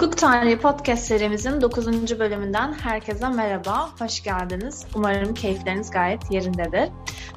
Hukuk Tarihi Podcast serimizin 9. bölümünden herkese merhaba, hoş geldiniz. Umarım keyifleriniz gayet yerindedir.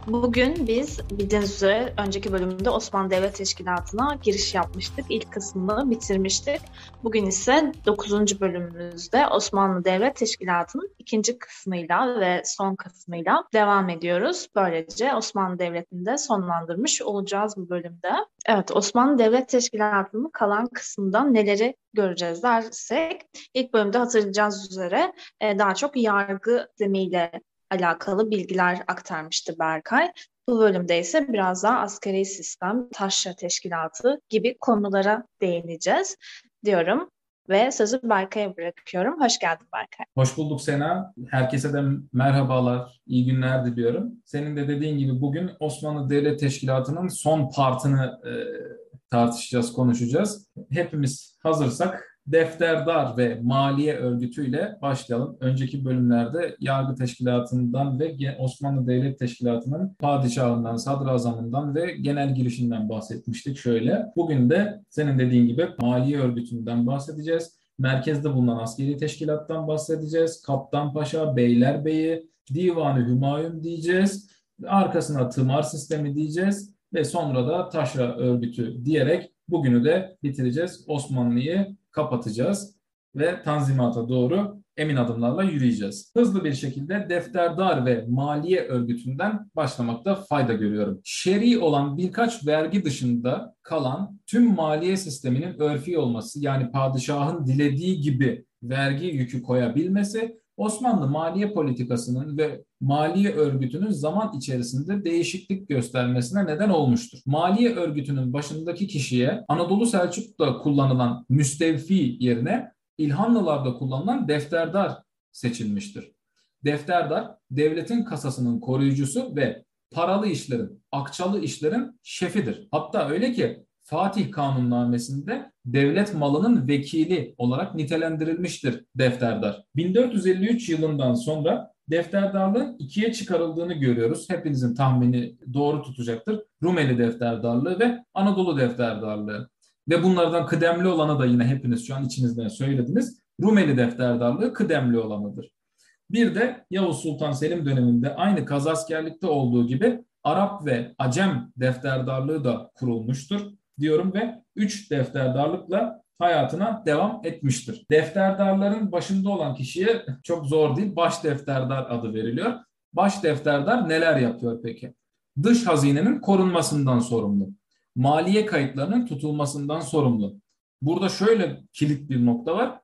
Bugün biz bildiğiniz üzere önceki bölümde Osmanlı Devlet Teşkilatı'na giriş yapmıştık. İlk kısmını bitirmiştik. Bugün ise 9. bölümümüzde Osmanlı Devlet Teşkilatı'nın ikinci kısmıyla ve son kısmıyla devam ediyoruz. Böylece Osmanlı Devleti'ni de sonlandırmış olacağız bu bölümde. Evet, Osmanlı Devlet Teşkilatı'nın kalan kısmında neleri göreceğiz dersek ilk bölümde hatırlayacağınız üzere e, daha çok yargı zemiyle alakalı bilgiler aktarmıştı Berkay. Bu bölümde ise biraz daha askeri sistem, taşra teşkilatı gibi konulara değineceğiz diyorum. Ve sözü Berkay'a bırakıyorum. Hoş geldin Berkay. Hoş bulduk Sena. Herkese de merhabalar, iyi günler diliyorum. Senin de dediğin gibi bugün Osmanlı Devlet Teşkilatı'nın son partını e, tartışacağız, konuşacağız. Hepimiz hazırsak Defterdar ve Maliye Örgütü'yle başlayalım. Önceki bölümlerde yargı teşkilatından ve Osmanlı Devlet Teşkilatı'nın padişahından, sadrazamından ve genel girişinden bahsetmiştik şöyle. Bugün de senin dediğin gibi Maliye Örgütü'nden bahsedeceğiz. Merkezde bulunan askeri teşkilattan bahsedeceğiz. Kaptan Paşa, Beylerbeyi, Divanı Hümayun diyeceğiz. Arkasına tımar sistemi diyeceğiz ve sonra da taşra örgütü diyerek bugünü de bitireceğiz. Osmanlı'yı kapatacağız ve tanzimata doğru emin adımlarla yürüyeceğiz. Hızlı bir şekilde defterdar ve maliye örgütünden başlamakta fayda görüyorum. Şer'i olan birkaç vergi dışında kalan tüm maliye sisteminin örfi olması yani padişahın dilediği gibi vergi yükü koyabilmesi Osmanlı maliye politikasının ve maliye örgütünün zaman içerisinde değişiklik göstermesine neden olmuştur. Maliye örgütünün başındaki kişiye Anadolu Selçuk'ta kullanılan müstevfi yerine İlhanlılarda kullanılan defterdar seçilmiştir. Defterdar devletin kasasının koruyucusu ve paralı işlerin, akçalı işlerin şefidir. Hatta öyle ki Fatih Kanunnamesi'nde devlet malının vekili olarak nitelendirilmiştir defterdar. 1453 yılından sonra defterdarlığın ikiye çıkarıldığını görüyoruz. Hepinizin tahmini doğru tutacaktır. Rumeli defterdarlığı ve Anadolu defterdarlığı. Ve bunlardan kıdemli olanı da yine hepiniz şu an içinizden söylediniz. Rumeli defterdarlığı kıdemli olanıdır. Bir de Yavuz Sultan Selim döneminde aynı kazaskerlikte olduğu gibi Arap ve Acem defterdarlığı da kurulmuştur diyorum ve 3 defterdarlıkla hayatına devam etmiştir. Defterdarların başında olan kişiye çok zor değil baş defterdar adı veriliyor. Baş defterdar neler yapıyor peki? Dış hazinenin korunmasından sorumlu. Maliye kayıtlarının tutulmasından sorumlu. Burada şöyle kilit bir nokta var.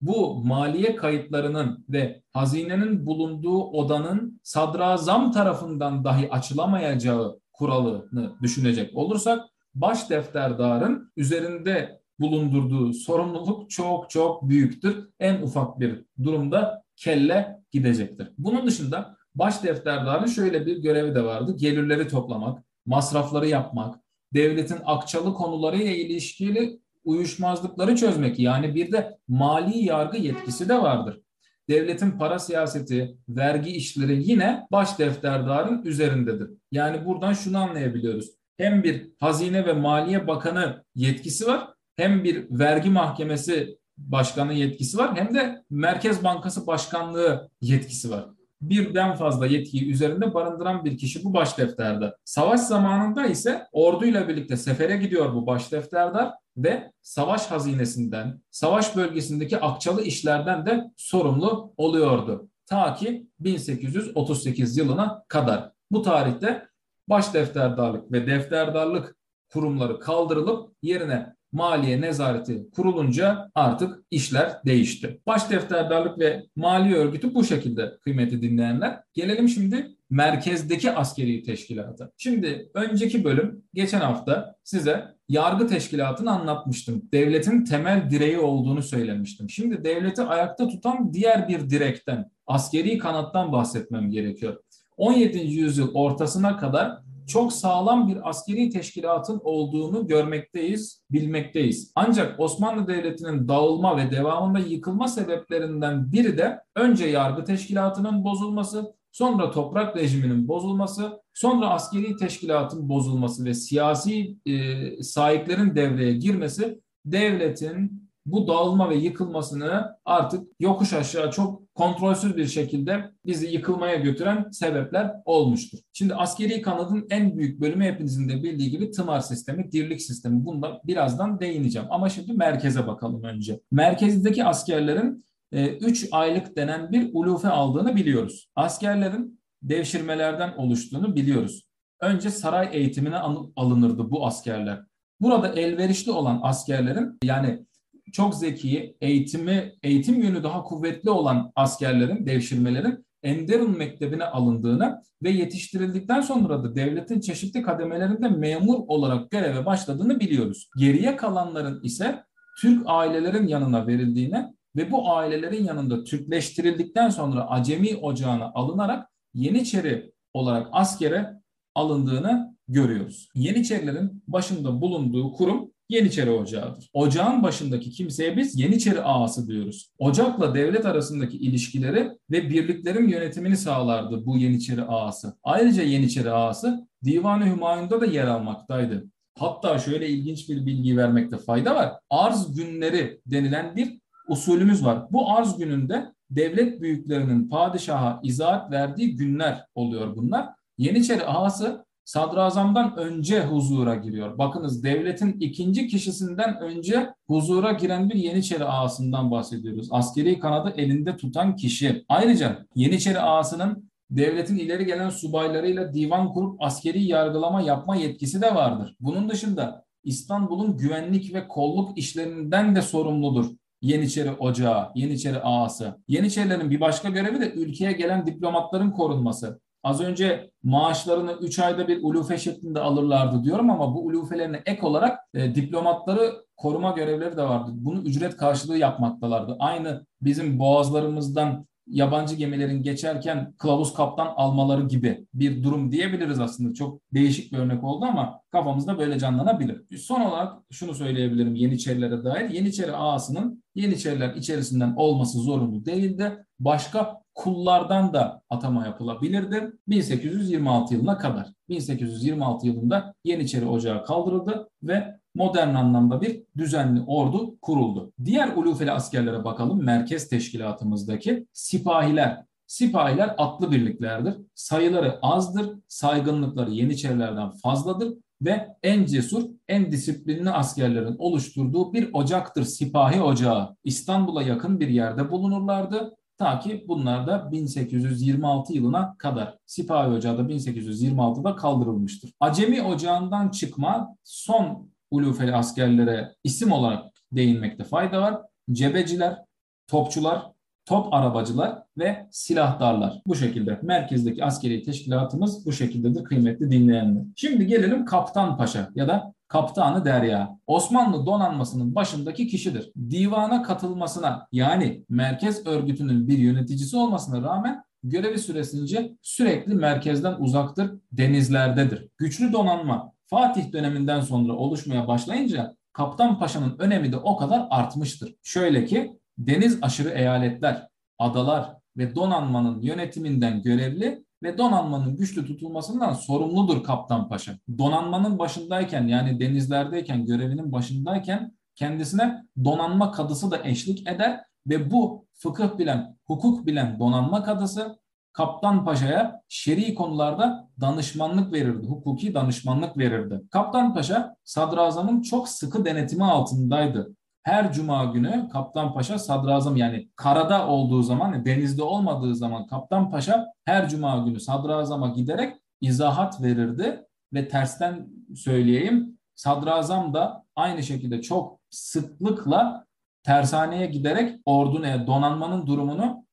Bu maliye kayıtlarının ve hazinenin bulunduğu odanın sadrazam tarafından dahi açılamayacağı kuralını düşünecek olursak baş defterdarın üzerinde bulundurduğu sorumluluk çok çok büyüktür. En ufak bir durumda kelle gidecektir. Bunun dışında baş defterdarın şöyle bir görevi de vardı. Gelirleri toplamak, masrafları yapmak, devletin akçalı konularıyla ilişkili uyuşmazlıkları çözmek. Yani bir de mali yargı yetkisi de vardır. Devletin para siyaseti, vergi işleri yine baş defterdarın üzerindedir. Yani buradan şunu anlayabiliyoruz hem bir Hazine ve Maliye Bakanı yetkisi var, hem bir vergi mahkemesi başkanı yetkisi var, hem de Merkez Bankası Başkanlığı yetkisi var. Birden fazla yetkiyi üzerinde barındıran bir kişi bu baş defterde. Savaş zamanında ise orduyla birlikte sefere gidiyor bu baş defterdar ve savaş hazinesinden, savaş bölgesindeki akçalı işlerden de sorumlu oluyordu. Ta ki 1838 yılına kadar. Bu tarihte baş defterdarlık ve defterdarlık kurumları kaldırılıp yerine maliye nezareti kurulunca artık işler değişti. Baş defterdarlık ve maliye örgütü bu şekilde kıymeti dinleyenler. Gelelim şimdi merkezdeki askeri teşkilata. Şimdi önceki bölüm geçen hafta size yargı teşkilatını anlatmıştım. Devletin temel direği olduğunu söylemiştim. Şimdi devleti ayakta tutan diğer bir direkten, askeri kanattan bahsetmem gerekiyor. 17. yüzyıl ortasına kadar çok sağlam bir askeri teşkilatın olduğunu görmekteyiz, bilmekteyiz. Ancak Osmanlı Devleti'nin dağılma ve devamında yıkılma sebeplerinden biri de önce yargı teşkilatının bozulması, sonra toprak rejiminin bozulması, sonra askeri teşkilatın bozulması ve siyasi e, sahiplerin devreye girmesi devletin bu dağılma ve yıkılmasını artık yokuş aşağı çok kontrolsüz bir şekilde bizi yıkılmaya götüren sebepler olmuştur. Şimdi askeri kanadın en büyük bölümü hepinizin de bildiği gibi tımar sistemi, dirlik sistemi. Bunda birazdan değineceğim. Ama şimdi merkeze bakalım önce. Merkezdeki askerlerin 3 e, aylık denen bir ulufe aldığını biliyoruz. Askerlerin devşirmelerden oluştuğunu biliyoruz. Önce saray eğitimine alınırdı bu askerler. Burada elverişli olan askerlerin yani çok zeki, eğitimi, eğitim yönü daha kuvvetli olan askerlerin, devşirmelerin Enderun Mektebi'ne alındığını ve yetiştirildikten sonra da devletin çeşitli kademelerinde memur olarak göreve başladığını biliyoruz. Geriye kalanların ise Türk ailelerin yanına verildiğini ve bu ailelerin yanında Türkleştirildikten sonra Acemi ocağına alınarak Yeniçeri olarak askere alındığını görüyoruz. Yeniçerilerin başında bulunduğu kurum Yeniçeri Ocağı'dır. Ocağın başındaki kimseye biz Yeniçeri ağası diyoruz. Ocakla devlet arasındaki ilişkileri ve birliklerin yönetimini sağlardı bu Yeniçeri ağası. Ayrıca Yeniçeri ağası Divan-ı Hümayun'da da yer almaktaydı. Hatta şöyle ilginç bir bilgi vermekte fayda var. Arz günleri denilen bir usulümüz var. Bu arz gününde devlet büyüklerinin padişaha izahat verdiği günler oluyor bunlar. Yeniçeri ağası sadrazamdan önce huzura giriyor. Bakınız devletin ikinci kişisinden önce huzura giren bir Yeniçeri ağasından bahsediyoruz. Askeri kanadı elinde tutan kişi. Ayrıca Yeniçeri ağasının devletin ileri gelen subaylarıyla divan kurup askeri yargılama yapma yetkisi de vardır. Bunun dışında İstanbul'un güvenlik ve kolluk işlerinden de sorumludur. Yeniçeri Ocağı, Yeniçeri Ağası. Yeniçerilerin bir başka görevi de ülkeye gelen diplomatların korunması. Az önce maaşlarını 3 ayda bir ulufe şeklinde alırlardı diyorum ama bu ulufelerine ek olarak e, diplomatları koruma görevleri de vardı. Bunu ücret karşılığı yapmaktalardı. Aynı bizim boğazlarımızdan yabancı gemilerin geçerken kılavuz kaptan almaları gibi bir durum diyebiliriz aslında. Çok değişik bir örnek oldu ama kafamızda böyle canlanabilir. Son olarak şunu söyleyebilirim Yeniçerilere dair. Yeniçeri ağasının Yeniçeriler içerisinden olması zorunlu değildi. Başka kullardan da atama yapılabilirdi. 1826 yılına kadar. 1826 yılında Yeniçeri Ocağı kaldırıldı ve modern anlamda bir düzenli ordu kuruldu. Diğer ulufeli askerlere bakalım. Merkez teşkilatımızdaki sipahiler. Sipahiler atlı birliklerdir. Sayıları azdır, saygınlıkları Yeniçerilerden fazladır ve en cesur, en disiplinli askerlerin oluşturduğu bir ocaktır sipahi ocağı. İstanbul'a yakın bir yerde bulunurlardı Ta ki bunlar da 1826 yılına kadar Sipahi Ocağı da 1826'da kaldırılmıştır. Acemi Ocağı'ndan çıkma son ulufeli askerlere isim olarak değinmekte fayda var. Cebeciler, topçular, top arabacılar ve silahdarlar. Bu şekilde merkezdeki askeri teşkilatımız bu şekildedir kıymetli dinleyenler. Şimdi gelelim Kaptan Paşa ya da Kaptanı Derya. Osmanlı donanmasının başındaki kişidir. Divana katılmasına yani merkez örgütünün bir yöneticisi olmasına rağmen görevi süresince sürekli merkezden uzaktır, denizlerdedir. Güçlü donanma Fatih döneminden sonra oluşmaya başlayınca Kaptan Paşa'nın önemi de o kadar artmıştır. Şöyle ki deniz aşırı eyaletler, adalar ve donanmanın yönetiminden görevli ve donanmanın güçlü tutulmasından sorumludur Kaptan Paşa. Donanmanın başındayken yani denizlerdeyken görevinin başındayken kendisine donanma kadısı da eşlik eder ve bu fıkıh bilen, hukuk bilen donanma kadısı Kaptan Paşa'ya şer'i konularda danışmanlık verirdi, hukuki danışmanlık verirdi. Kaptan Paşa sadrazamın çok sıkı denetimi altındaydı her cuma günü Kaptan Paşa sadrazam yani karada olduğu zaman denizde olmadığı zaman Kaptan Paşa her cuma günü sadrazama giderek izahat verirdi ve tersten söyleyeyim sadrazam da aynı şekilde çok sıklıkla tersaneye giderek ordunun donanmanın durumunu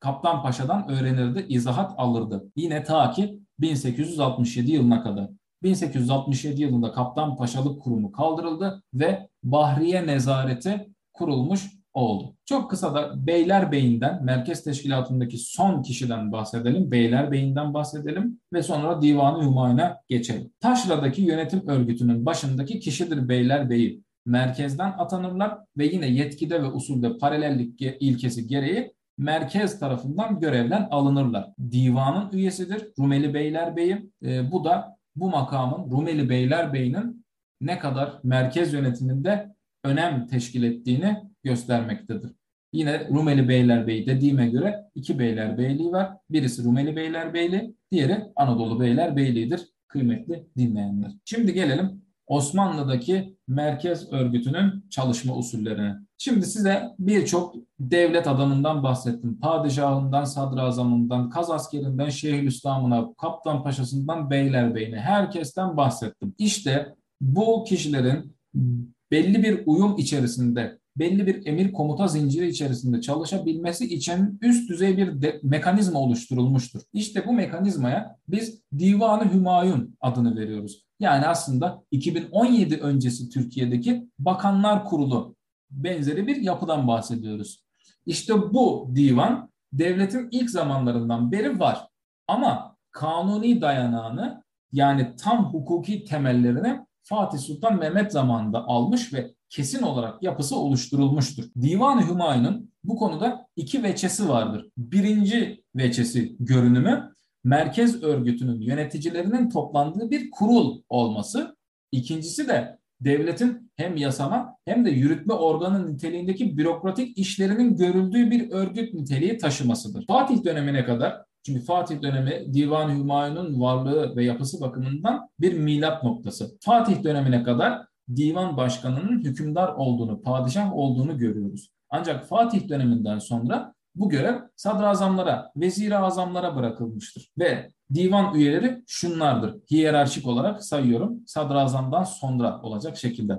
Kaptan Paşa'dan öğrenirdi, izahat alırdı. Yine ta ki 1867 yılına kadar. 1867 yılında Kaptan Paşalık Kurumu kaldırıldı ve Bahriye Nezareti kurulmuş oldu. Çok kısa da Beylerbeyi'nden, merkez teşkilatındaki son kişiden bahsedelim. Beylerbeyi'nden bahsedelim ve sonra Divan-ı Hümayun'a geçelim. Taşra'daki yönetim örgütünün başındaki kişidir Beylerbeyi. Merkezden atanırlar ve yine yetkide ve usulde paralellik ilkesi gereği merkez tarafından görevden alınırlar. Divanın üyesidir Rumeli Beylerbeyi. E, bu da bu makamın Rumeli Beylerbeyi'nin ne kadar merkez yönetiminde önem teşkil ettiğini göstermektedir. Yine Rumeli Beylerbeyi dediğime göre iki Beylerbeyliği var. Birisi Rumeli Beylerbeyliği, diğeri Anadolu Beylerbeyliğidir kıymetli dinleyenler. Şimdi gelelim Osmanlı'daki merkez örgütünün çalışma usullerine. Şimdi size birçok devlet adamından bahsettim. Padişahından, sadrazamından, kaz askerinden, şeyhülislamına, kaptan paşasından, beylerbeyine herkesten bahsettim. İşte bu kişilerin belli bir uyum içerisinde belli bir emir komuta zinciri içerisinde çalışabilmesi için üst düzey bir de, mekanizma oluşturulmuştur. İşte bu mekanizmaya biz Divanı Hümayun adını veriyoruz. Yani aslında 2017 öncesi Türkiye'deki Bakanlar Kurulu benzeri bir yapıdan bahsediyoruz. İşte bu divan devletin ilk zamanlarından beri var. Ama kanuni dayanağını yani tam hukuki temellerini Fatih Sultan Mehmet zamanında almış ve kesin olarak yapısı oluşturulmuştur. Divan-ı Hümayun'un bu konuda iki veçesi vardır. Birinci veçesi görünümü merkez örgütünün yöneticilerinin toplandığı bir kurul olması. İkincisi de devletin hem yasama hem de yürütme organı niteliğindeki bürokratik işlerinin görüldüğü bir örgüt niteliği taşımasıdır. Fatih dönemine kadar çünkü Fatih dönemi Divan-ı Hümayun'un varlığı ve yapısı bakımından bir milat noktası. Fatih dönemine kadar divan başkanının hükümdar olduğunu, padişah olduğunu görüyoruz. Ancak Fatih döneminden sonra bu görev sadrazamlara, vezir azamlara bırakılmıştır. Ve divan üyeleri şunlardır. Hiyerarşik olarak sayıyorum. Sadrazamdan sonra olacak şekilde.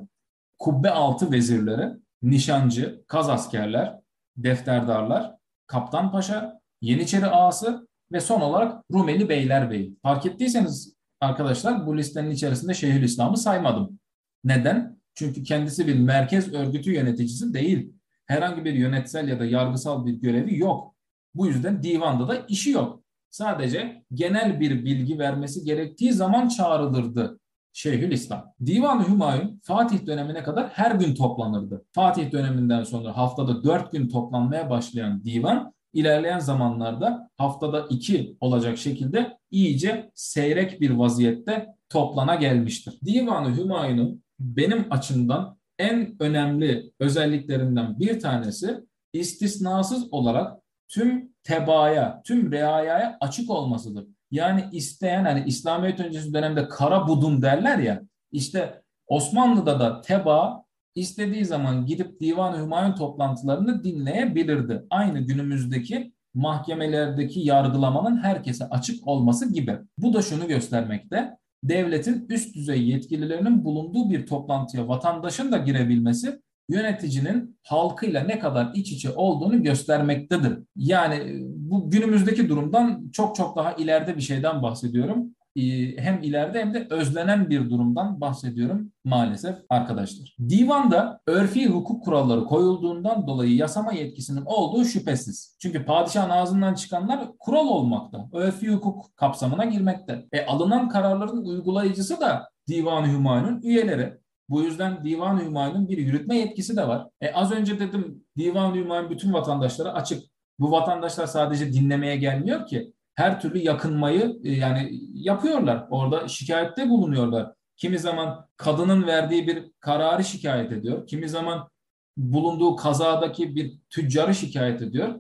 Kubbe altı vezirleri, nişancı, kaz askerler, defterdarlar, kaptan paşa, yeniçeri ağası ve son olarak Rumeli Beylerbeyi. Fark ettiyseniz arkadaşlar bu listenin içerisinde Şeyhülislam'ı saymadım. Neden? Çünkü kendisi bir merkez örgütü yöneticisi değil. Herhangi bir yönetsel ya da yargısal bir görevi yok. Bu yüzden divanda da işi yok. Sadece genel bir bilgi vermesi gerektiği zaman çağrılırdı Şeyhülislam. Divan-ı Hümayun Fatih dönemine kadar her gün toplanırdı. Fatih döneminden sonra haftada dört gün toplanmaya başlayan divan ilerleyen zamanlarda haftada iki olacak şekilde iyice seyrek bir vaziyette toplana gelmiştir. Divan-ı Hümayun'un benim açımdan en önemli özelliklerinden bir tanesi istisnasız olarak tüm tebaaya, tüm reayaya açık olmasıdır. Yani isteyen hani İslamiyet öncesi dönemde kara budun derler ya işte Osmanlı'da da teba istediği zaman gidip Divan-ı Hümayun toplantılarını dinleyebilirdi. Aynı günümüzdeki mahkemelerdeki yargılamanın herkese açık olması gibi. Bu da şunu göstermekte devletin üst düzey yetkililerinin bulunduğu bir toplantıya vatandaşın da girebilmesi yöneticinin halkıyla ne kadar iç içe olduğunu göstermektedir. Yani bu günümüzdeki durumdan çok çok daha ileride bir şeyden bahsediyorum. Ee, hem ileride hem de özlenen bir durumdan bahsediyorum maalesef arkadaşlar. Divanda örfi hukuk kuralları koyulduğundan dolayı yasama yetkisinin olduğu şüphesiz. Çünkü padişahın ağzından çıkanlar kural olmakta. Örfi hukuk kapsamına girmekte. E, alınan kararların uygulayıcısı da Divan-ı Hümayun'un üyeleri. Bu yüzden Divan-ı Hümayun'un bir yürütme yetkisi de var. E, az önce dedim Divan-ı Hümayun bütün vatandaşlara açık. Bu vatandaşlar sadece dinlemeye gelmiyor ki her türlü yakınmayı e, yani yapıyorlar. Orada şikayette bulunuyorlar. Kimi zaman kadının verdiği bir kararı şikayet ediyor. Kimi zaman bulunduğu kazadaki bir tüccarı şikayet ediyor.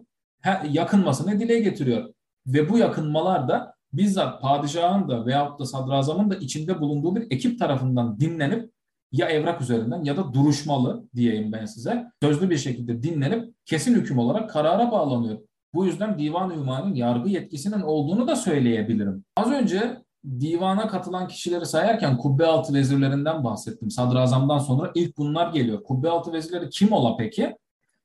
Yakınmasını dile getiriyor. Ve bu yakınmalar da bizzat padişahın da veyahut da sadrazamın da içinde bulunduğu bir ekip tarafından dinlenip ya evrak üzerinden ya da duruşmalı diyeyim ben size sözlü bir şekilde dinlenip kesin hüküm olarak karara bağlanıyor. Bu yüzden divan ünvanın yargı yetkisinin olduğunu da söyleyebilirim. Az önce divana katılan kişileri sayarken kubbe altı vezirlerinden bahsettim. Sadrazamdan sonra ilk bunlar geliyor. Kubbe altı vezirleri kim ola peki?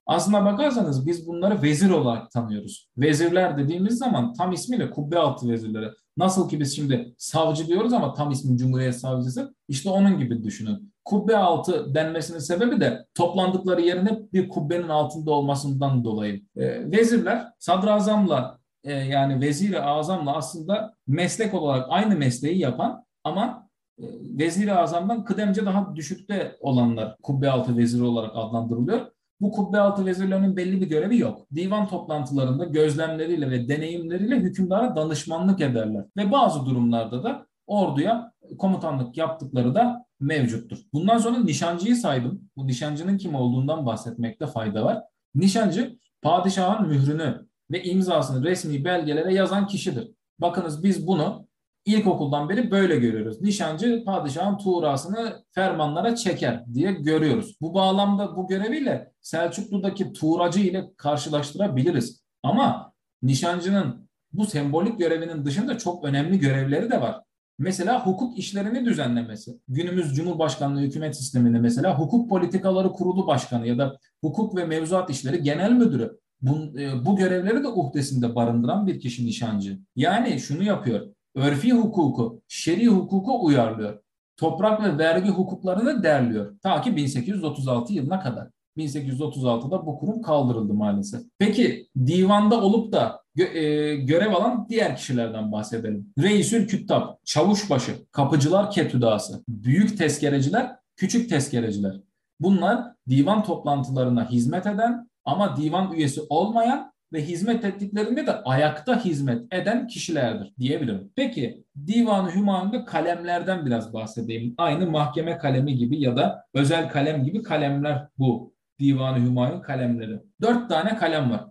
Aslına bakarsanız biz bunları vezir olarak tanıyoruz. Vezirler dediğimiz zaman tam ismiyle kubbe altı vezirleri. Nasıl ki biz şimdi savcı diyoruz ama tam ismi Cumhuriyet Savcısı. İşte onun gibi düşünün. Kubbe altı denmesinin sebebi de toplandıkları yerin hep bir kubbenin altında olmasından dolayı. E, vezirler sadrazamla e, yani vezir-i azamla aslında meslek olarak aynı mesleği yapan ama e, vezir-i azamdan kıdemce daha düşükte olanlar kubbe altı veziri olarak adlandırılıyor. Bu kubbe altı vezirlerinin belli bir görevi yok. Divan toplantılarında gözlemleriyle ve deneyimleriyle hükümdara danışmanlık ederler. Ve bazı durumlarda da orduya komutanlık yaptıkları da mevcuttur. Bundan sonra nişancıyı saydım. Bu nişancının kim olduğundan bahsetmekte fayda var. Nişancı padişahın mührünü ve imzasını resmi belgelere yazan kişidir. Bakınız biz bunu ilkokuldan beri böyle görüyoruz. Nişancı padişahın tuğrasını fermanlara çeker diye görüyoruz. Bu bağlamda bu göreviyle Selçuklu'daki tuğracı ile karşılaştırabiliriz. Ama nişancının bu sembolik görevinin dışında çok önemli görevleri de var. Mesela hukuk işlerini düzenlemesi. Günümüz Cumhurbaşkanlığı hükümet sisteminde mesela hukuk politikaları kurulu başkanı ya da hukuk ve mevzuat işleri genel müdürü bu, e, bu görevleri de uhdesinde barındıran bir kişi nişancı. Yani şunu yapıyor. Örfi hukuku, şer'i hukuku uyarlıyor. Toprak ve vergi hukuklarını derliyor. Ta ki 1836 yılına kadar. 1836'da bu kurum kaldırıldı maalesef. Peki divanda olup da gö e, görev alan diğer kişilerden bahsedelim. Reisül Küttab, çavuşbaşı, kapıcılar ketüdası, büyük tezkereciler, küçük tezkereciler. Bunlar divan toplantılarına hizmet eden ama divan üyesi olmayan ve hizmet ettiklerinde de ayakta hizmet eden kişilerdir diyebilirim. Peki Divan-ı Hümayun'da kalemlerden biraz bahsedeyim. Aynı mahkeme kalemi gibi ya da özel kalem gibi kalemler bu Divan-ı Hümayun kalemleri. Dört tane kalem var.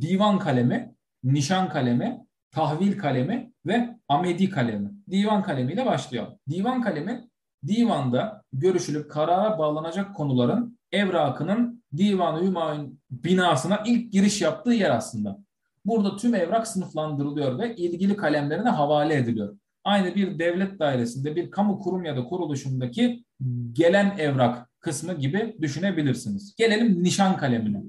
Divan kalemi, nişan kalemi, tahvil kalemi ve amedi kalemi. Divan kalemiyle başlıyor. Divan kalemi divanda görüşülüp karara bağlanacak konuların evrakının Divan-ı Hümayun binasına ilk giriş yaptığı yer aslında. Burada tüm evrak sınıflandırılıyor ve ilgili kalemlerine havale ediliyor. Aynı bir devlet dairesinde bir kamu kurum ya da kuruluşundaki gelen evrak kısmı gibi düşünebilirsiniz. Gelelim nişan kalemine.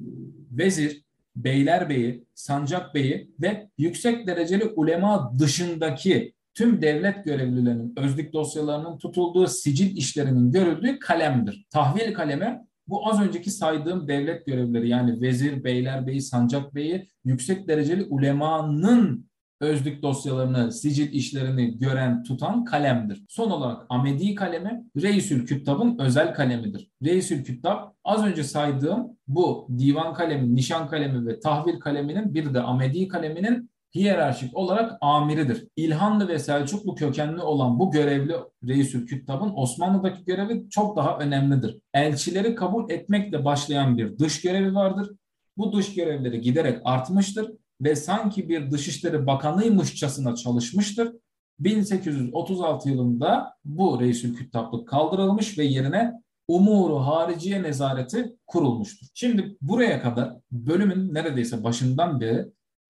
Vezir, beylerbeyi, sancak beyi ve yüksek dereceli ulema dışındaki tüm devlet görevlilerinin özlük dosyalarının tutulduğu sicil işlerinin görüldüğü kalemdir. Tahvil kalemi bu az önceki saydığım devlet görevlileri yani vezir, beylerbeyi, sancak beyi, yüksek dereceli ulemanın özlük dosyalarını, sicil işlerini gören, tutan kalemdir. Son olarak Amedi kalemi Reisül Küttab'ın özel kalemidir. Reisül Küttab az önce saydığım bu divan kalemi, nişan kalemi ve tahvil kaleminin bir de Amedi kaleminin hiyerarşik olarak amiridir. İlhanlı ve Selçuklu kökenli olan bu görevli Reisül Küttab'ın Osmanlı'daki görevi çok daha önemlidir. Elçileri kabul etmekle başlayan bir dış görevi vardır. Bu dış görevleri giderek artmıştır ve sanki bir Dışişleri Bakanıymışçasına çalışmıştır. 1836 yılında bu Reisül Küttablık kaldırılmış ve yerine Umuru Hariciye Nezareti kurulmuştur. Şimdi buraya kadar bölümün neredeyse başından beri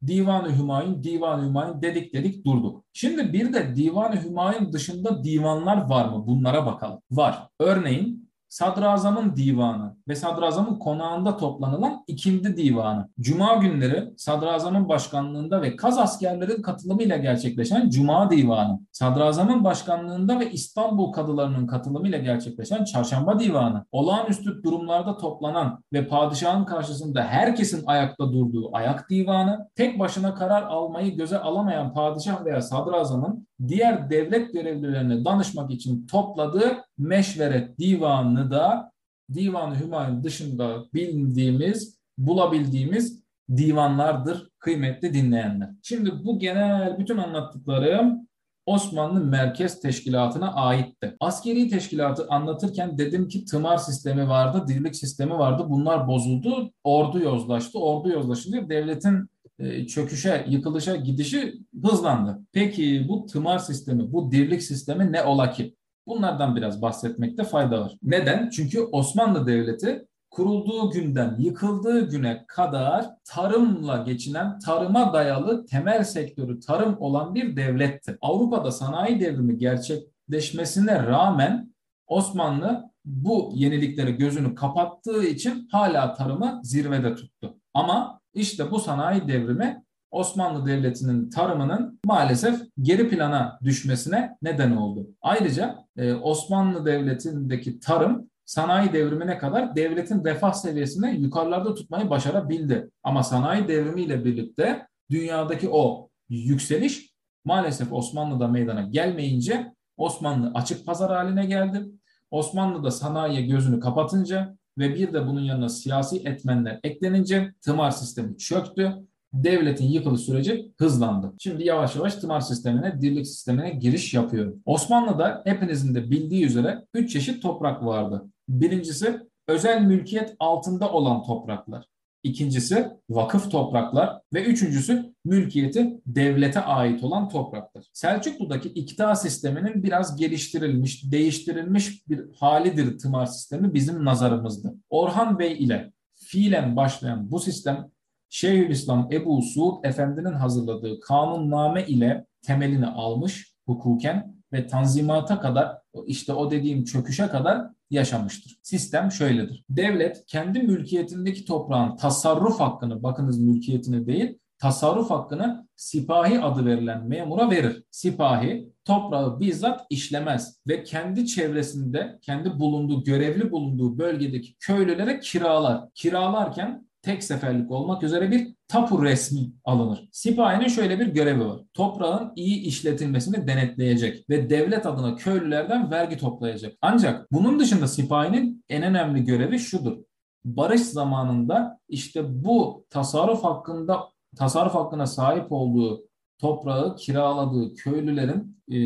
Divan-ı Hümayun, Divan-ı Hümayun dedik dedik durduk. Şimdi bir de Divan-ı Hümayun dışında divanlar var mı? Bunlara bakalım. Var. Örneğin Sadrazamın divanı ve sadrazamın konağında toplanılan ikindi divanı. Cuma günleri sadrazamın başkanlığında ve kaz askerlerin katılımıyla gerçekleşen Cuma divanı. Sadrazamın başkanlığında ve İstanbul kadılarının katılımıyla gerçekleşen Çarşamba divanı. Olağanüstü durumlarda toplanan ve padişahın karşısında herkesin ayakta durduğu ayak divanı. Tek başına karar almayı göze alamayan padişah veya sadrazamın diğer devlet görevlilerine danışmak için topladığı meşveret divanını da Divan-ı Hümayun dışında bildiğimiz, bulabildiğimiz divanlardır kıymetli dinleyenler. Şimdi bu genel bütün anlattıklarım Osmanlı Merkez Teşkilatı'na aitti. Askeri teşkilatı anlatırken dedim ki tımar sistemi vardı, dirlik sistemi vardı. Bunlar bozuldu, ordu yozlaştı. Ordu yozlaşınca devletin e, çöküşe, yıkılışa gidişi hızlandı. Peki bu tımar sistemi, bu dirlik sistemi ne ola ki? Bunlardan biraz bahsetmekte fayda var. Neden? Çünkü Osmanlı Devleti kurulduğu günden yıkıldığı güne kadar tarımla geçinen, tarıma dayalı temel sektörü tarım olan bir devletti. Avrupa'da sanayi devrimi gerçekleşmesine rağmen Osmanlı bu yeniliklere gözünü kapattığı için hala tarımı zirvede tuttu. Ama işte bu sanayi devrimi Osmanlı Devleti'nin tarımının maalesef geri plana düşmesine neden oldu. Ayrıca e, Osmanlı Devleti'ndeki tarım sanayi devrimine kadar devletin refah seviyesini yukarılarda tutmayı başarabildi. Ama sanayi devrimiyle birlikte dünyadaki o yükseliş maalesef Osmanlı'da meydana gelmeyince Osmanlı açık pazar haline geldi. Osmanlı da sanayiye gözünü kapatınca ve bir de bunun yanına siyasi etmenler eklenince tımar sistemi çöktü devletin yıkılış süreci hızlandı. Şimdi yavaş yavaş tımar sistemine, dirlik sistemine giriş yapıyor. Osmanlı'da hepinizin de bildiği üzere 3 çeşit toprak vardı. Birincisi özel mülkiyet altında olan topraklar. İkincisi vakıf topraklar ve üçüncüsü mülkiyeti devlete ait olan topraklar. Selçuklu'daki iktidar sisteminin biraz geliştirilmiş, değiştirilmiş bir halidir tımar sistemi bizim nazarımızda. Orhan Bey ile fiilen başlayan bu sistem Şeyhülislam Ebu Suud Efendi'nin hazırladığı kanunname ile temelini almış hukuken ve tanzimata kadar işte o dediğim çöküşe kadar yaşamıştır. Sistem şöyledir. Devlet kendi mülkiyetindeki toprağın tasarruf hakkını, bakınız mülkiyetini değil, tasarruf hakkını sipahi adı verilen memura verir. Sipahi toprağı bizzat işlemez ve kendi çevresinde, kendi bulunduğu, görevli bulunduğu bölgedeki köylülere kiralar. Kiralarken tek seferlik olmak üzere bir tapu resmi alınır. Sipahinin şöyle bir görevi var. Toprağın iyi işletilmesini denetleyecek ve devlet adına köylülerden vergi toplayacak. Ancak bunun dışında sipahinin en önemli görevi şudur. Barış zamanında işte bu tasarruf hakkında tasarruf hakkına sahip olduğu toprağı kiraladığı köylülerin e,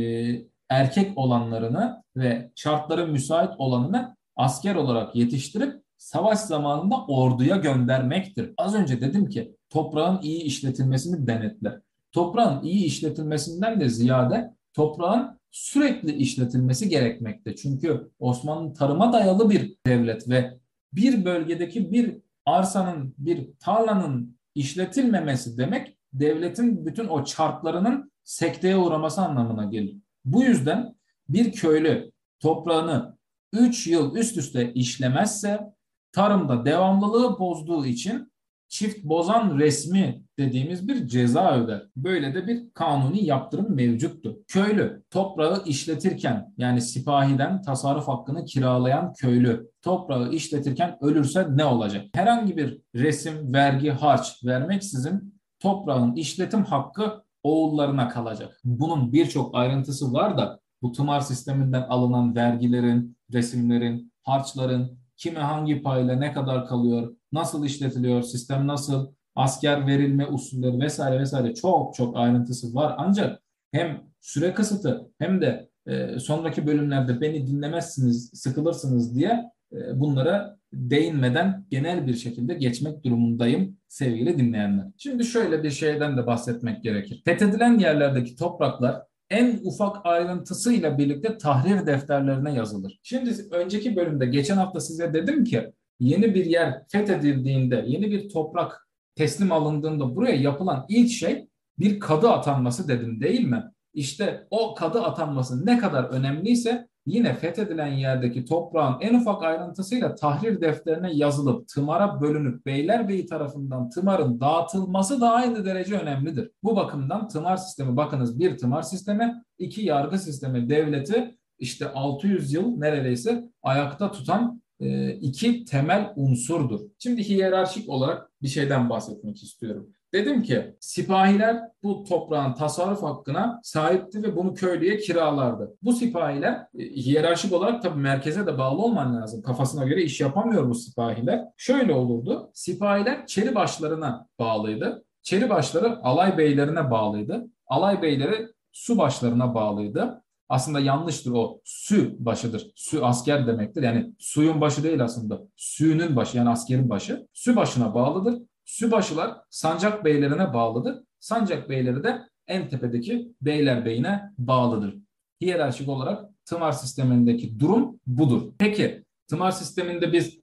erkek olanlarını ve şartları müsait olanını asker olarak yetiştirip savaş zamanında orduya göndermektir. Az önce dedim ki toprağın iyi işletilmesini denetler. Toprağın iyi işletilmesinden de ziyade toprağın sürekli işletilmesi gerekmekte. Çünkü Osmanlı tarıma dayalı bir devlet ve bir bölgedeki bir arsanın, bir tarlanın işletilmemesi demek devletin bütün o çarklarının sekteye uğraması anlamına gelir. Bu yüzden bir köylü toprağını 3 yıl üst üste işlemezse tarımda devamlılığı bozduğu için çift bozan resmi dediğimiz bir ceza öder. Böyle de bir kanuni yaptırım mevcuttu. Köylü toprağı işletirken yani sipahiden tasarruf hakkını kiralayan köylü toprağı işletirken ölürse ne olacak? Herhangi bir resim, vergi, harç vermeksizin toprağın işletim hakkı oğullarına kalacak. Bunun birçok ayrıntısı var da bu tımar sisteminden alınan vergilerin, resimlerin, harçların kime hangi payla ne kadar kalıyor, nasıl işletiliyor, sistem nasıl, asker verilme usulleri vesaire vesaire çok çok ayrıntısı var. Ancak hem süre kısıtı hem de e, sonraki bölümlerde beni dinlemezsiniz, sıkılırsınız diye e, bunlara değinmeden genel bir şekilde geçmek durumundayım sevgili dinleyenler. Şimdi şöyle bir şeyden de bahsetmek gerekir. Fethedilen yerlerdeki topraklar en ufak ayrıntısıyla birlikte tahrir defterlerine yazılır. Şimdi önceki bölümde geçen hafta size dedim ki yeni bir yer fethedildiğinde, yeni bir toprak teslim alındığında buraya yapılan ilk şey bir kadı atanması dedim değil mi? İşte o kadı atanması ne kadar önemliyse yine fethedilen yerdeki toprağın en ufak ayrıntısıyla tahrir defterine yazılıp tımara bölünüp Beylerbeyi tarafından tımarın dağıtılması da aynı derece önemlidir. Bu bakımdan tımar sistemi bakınız bir tımar sistemi, iki yargı sistemi devleti işte 600 yıl neredeyse ayakta tutan e, iki temel unsurdur. Şimdi hiyerarşik olarak bir şeyden bahsetmek istiyorum. Dedim ki sipahiler bu toprağın tasarruf hakkına sahipti ve bunu köylüye kiralardı. Bu sipahiler e, hiyerarşik olarak tabii merkeze de bağlı olman lazım. Kafasına göre iş yapamıyor bu sipahiler. Şöyle olurdu. Sipahiler çeri başlarına bağlıydı. Çeri başları alay beylerine bağlıydı. Alay beyleri su başlarına bağlıydı. Aslında yanlıştır o. Sü başıdır. Sü asker demektir. Yani suyun başı değil aslında. Sü'nün başı yani askerin başı. Sü başına bağlıdır. Sübaşılar sancak beylerine bağlıdır. Sancak beyleri de en tepedeki beyler beyine bağlıdır. Hiyerarşik olarak tımar sistemindeki durum budur. Peki tımar sisteminde biz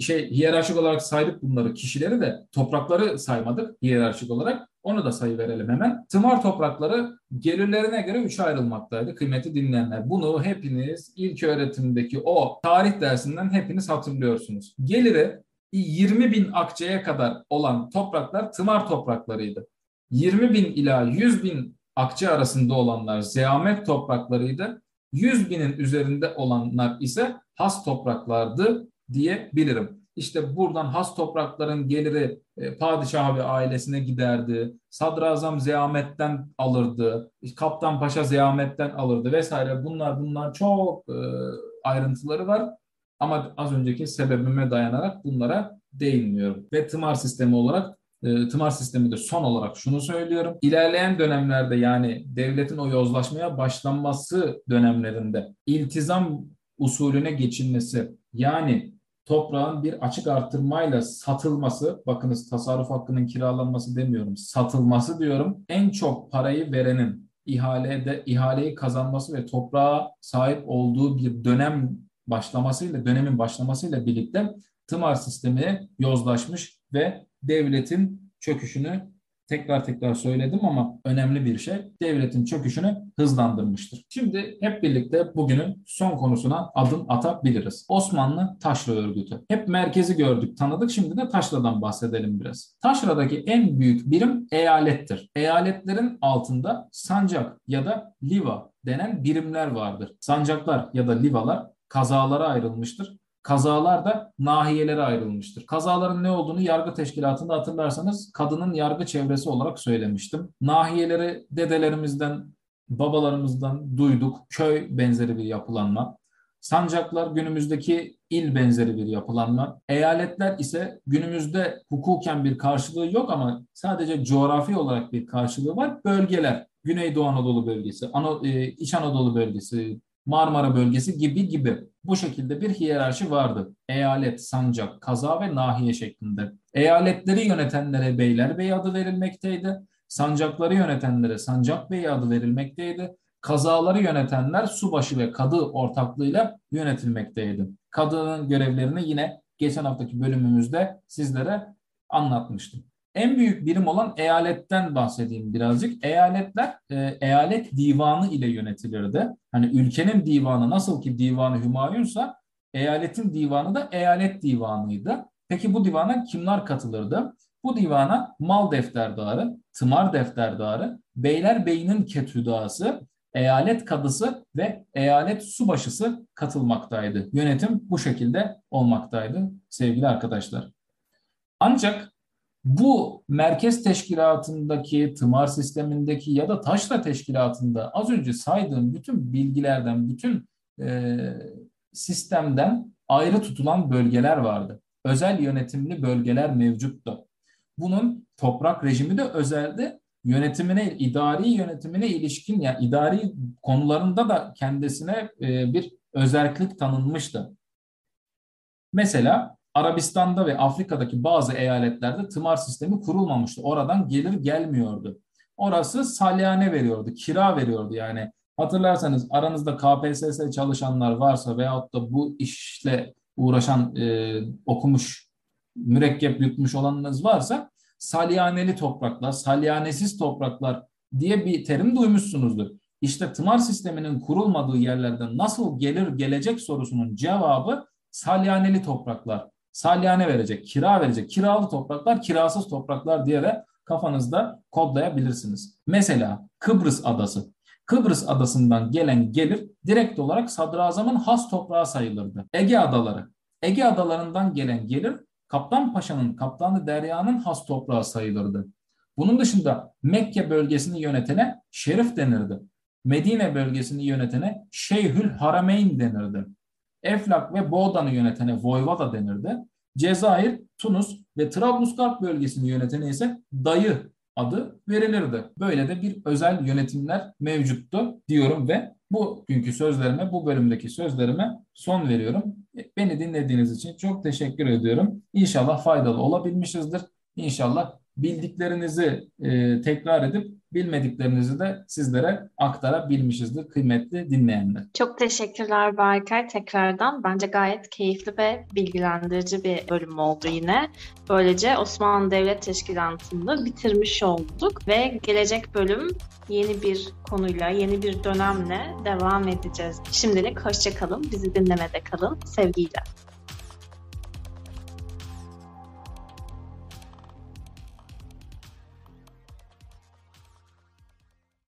şey hiyerarşik olarak saydık bunları kişileri de toprakları saymadık hiyerarşik olarak. Onu da sayı verelim hemen. Tımar toprakları gelirlerine göre üçe ayrılmaktaydı kıymeti dinleyenler. Bunu hepiniz ilk öğretimdeki o tarih dersinden hepiniz hatırlıyorsunuz. Geliri 20 bin akçeye kadar olan topraklar tımar topraklarıydı. 20 bin ila 100 bin akçe arasında olanlar zeamet topraklarıydı. 100 binin üzerinde olanlar ise has topraklardı diyebilirim. İşte buradan has toprakların geliri e, padişah ve ailesine giderdi. Sadrazam zeametten alırdı. Kaptan paşa zeametten alırdı vesaire. Bunlar bunlar çok e, ayrıntıları var. Ama az önceki sebebime dayanarak bunlara değinmiyorum. Ve tımar sistemi olarak e, tımar sistemi de son olarak şunu söylüyorum. İlerleyen dönemlerde yani devletin o yozlaşmaya başlanması dönemlerinde iltizam usulüne geçilmesi yani toprağın bir açık artırmayla satılması, bakınız tasarruf hakkının kiralanması demiyorum, satılması diyorum. En çok parayı verenin ihalede ihaleyi kazanması ve toprağa sahip olduğu bir dönem başlamasıyla, dönemin başlamasıyla birlikte tımar sistemi yozlaşmış ve devletin çöküşünü tekrar tekrar söyledim ama önemli bir şey devletin çöküşünü hızlandırmıştır. Şimdi hep birlikte bugünün son konusuna adım atabiliriz. Osmanlı Taşra Örgütü. Hep merkezi gördük, tanıdık. Şimdi de Taşra'dan bahsedelim biraz. Taşra'daki en büyük birim eyalettir. Eyaletlerin altında sancak ya da liva denen birimler vardır. Sancaklar ya da livalar kazalara ayrılmıştır kazalar da nahiyelere ayrılmıştır. Kazaların ne olduğunu yargı teşkilatında hatırlarsanız kadının yargı çevresi olarak söylemiştim. Nahiyeleri dedelerimizden, babalarımızdan duyduk. Köy benzeri bir yapılanma. Sancaklar günümüzdeki il benzeri bir yapılanma. Eyaletler ise günümüzde hukuken bir karşılığı yok ama sadece coğrafi olarak bir karşılığı var. Bölgeler. Güneydoğu Anadolu bölgesi, Ana, e, İç Anadolu bölgesi, Marmara bölgesi gibi gibi. Bu şekilde bir hiyerarşi vardı. Eyalet, sancak, kaza ve nahiye şeklinde. Eyaletleri yönetenlere beylerbey adı verilmekteydi. Sancakları yönetenlere sancak bey adı verilmekteydi. Kazaları yönetenler subaşı ve kadı ortaklığıyla yönetilmekteydi. Kadının görevlerini yine geçen haftaki bölümümüzde sizlere anlatmıştım. En büyük birim olan eyaletten bahsedeyim birazcık. Eyaletler e, eyalet divanı ile yönetilirdi. Hani ülkenin divanı nasıl ki divanı Hümayunsa eyaletin divanı da eyalet divanıydı. Peki bu divana kimler katılırdı? Bu divana mal defterdarı, tımar defterdarı, beyler beyinin ketüdası, eyalet kadısı ve eyalet subaşısı katılmaktaydı. Yönetim bu şekilde olmaktaydı sevgili arkadaşlar. Ancak bu merkez teşkilatındaki, tımar sistemindeki ya da taşra teşkilatında az önce saydığım bütün bilgilerden, bütün e, sistemden ayrı tutulan bölgeler vardı. Özel yönetimli bölgeler mevcuttu. Bunun toprak rejimi de özeldi. Yönetimine, idari yönetimine ilişkin yani idari konularında da kendisine e, bir özellik tanınmıştı. Mesela Arabistan'da ve Afrika'daki bazı eyaletlerde tımar sistemi kurulmamıştı. Oradan gelir gelmiyordu. Orası salyane veriyordu, kira veriyordu yani. Hatırlarsanız aranızda KPSS çalışanlar varsa veyahut da bu işle uğraşan e, okumuş, mürekkep yutmuş olanınız varsa salyaneli topraklar, salyanesiz topraklar diye bir terim duymuşsunuzdur. İşte tımar sisteminin kurulmadığı yerlerden nasıl gelir gelecek sorusunun cevabı salyaneli topraklar salyane verecek, kira verecek, kiralı topraklar, kirasız topraklar diyerek kafanızda kodlayabilirsiniz. Mesela Kıbrıs adası. Kıbrıs adasından gelen gelir direkt olarak sadrazamın has toprağı sayılırdı. Ege adaları. Ege adalarından gelen gelir Kaptan Paşa'nın, Kaptanı Derya'nın has toprağı sayılırdı. Bunun dışında Mekke bölgesini yönetene Şerif denirdi. Medine bölgesini yönetene Şeyhül Harameyn denirdi. Eflak ve Boğdan'ı yönetene Voyvoda denirdi. Cezayir, Tunus ve Trablusgarp bölgesini yönetene ise dayı adı verilirdi. Böyle de bir özel yönetimler mevcuttu diyorum ve bu günkü sözlerime, bu bölümdeki sözlerime son veriyorum. Beni dinlediğiniz için çok teşekkür ediyorum. İnşallah faydalı olabilmişizdir. İnşallah bildiklerinizi e, tekrar edip bilmediklerinizi de sizlere aktarabilmişizdir kıymetli dinleyenler. Çok teşekkürler Berkay tekrardan. Bence gayet keyifli ve bilgilendirici bir bölüm oldu yine. Böylece Osmanlı Devlet Teşkilatı'nı bitirmiş olduk ve gelecek bölüm yeni bir konuyla, yeni bir dönemle devam edeceğiz. Şimdilik hoşçakalın, bizi dinlemede kalın. Sevgiyle.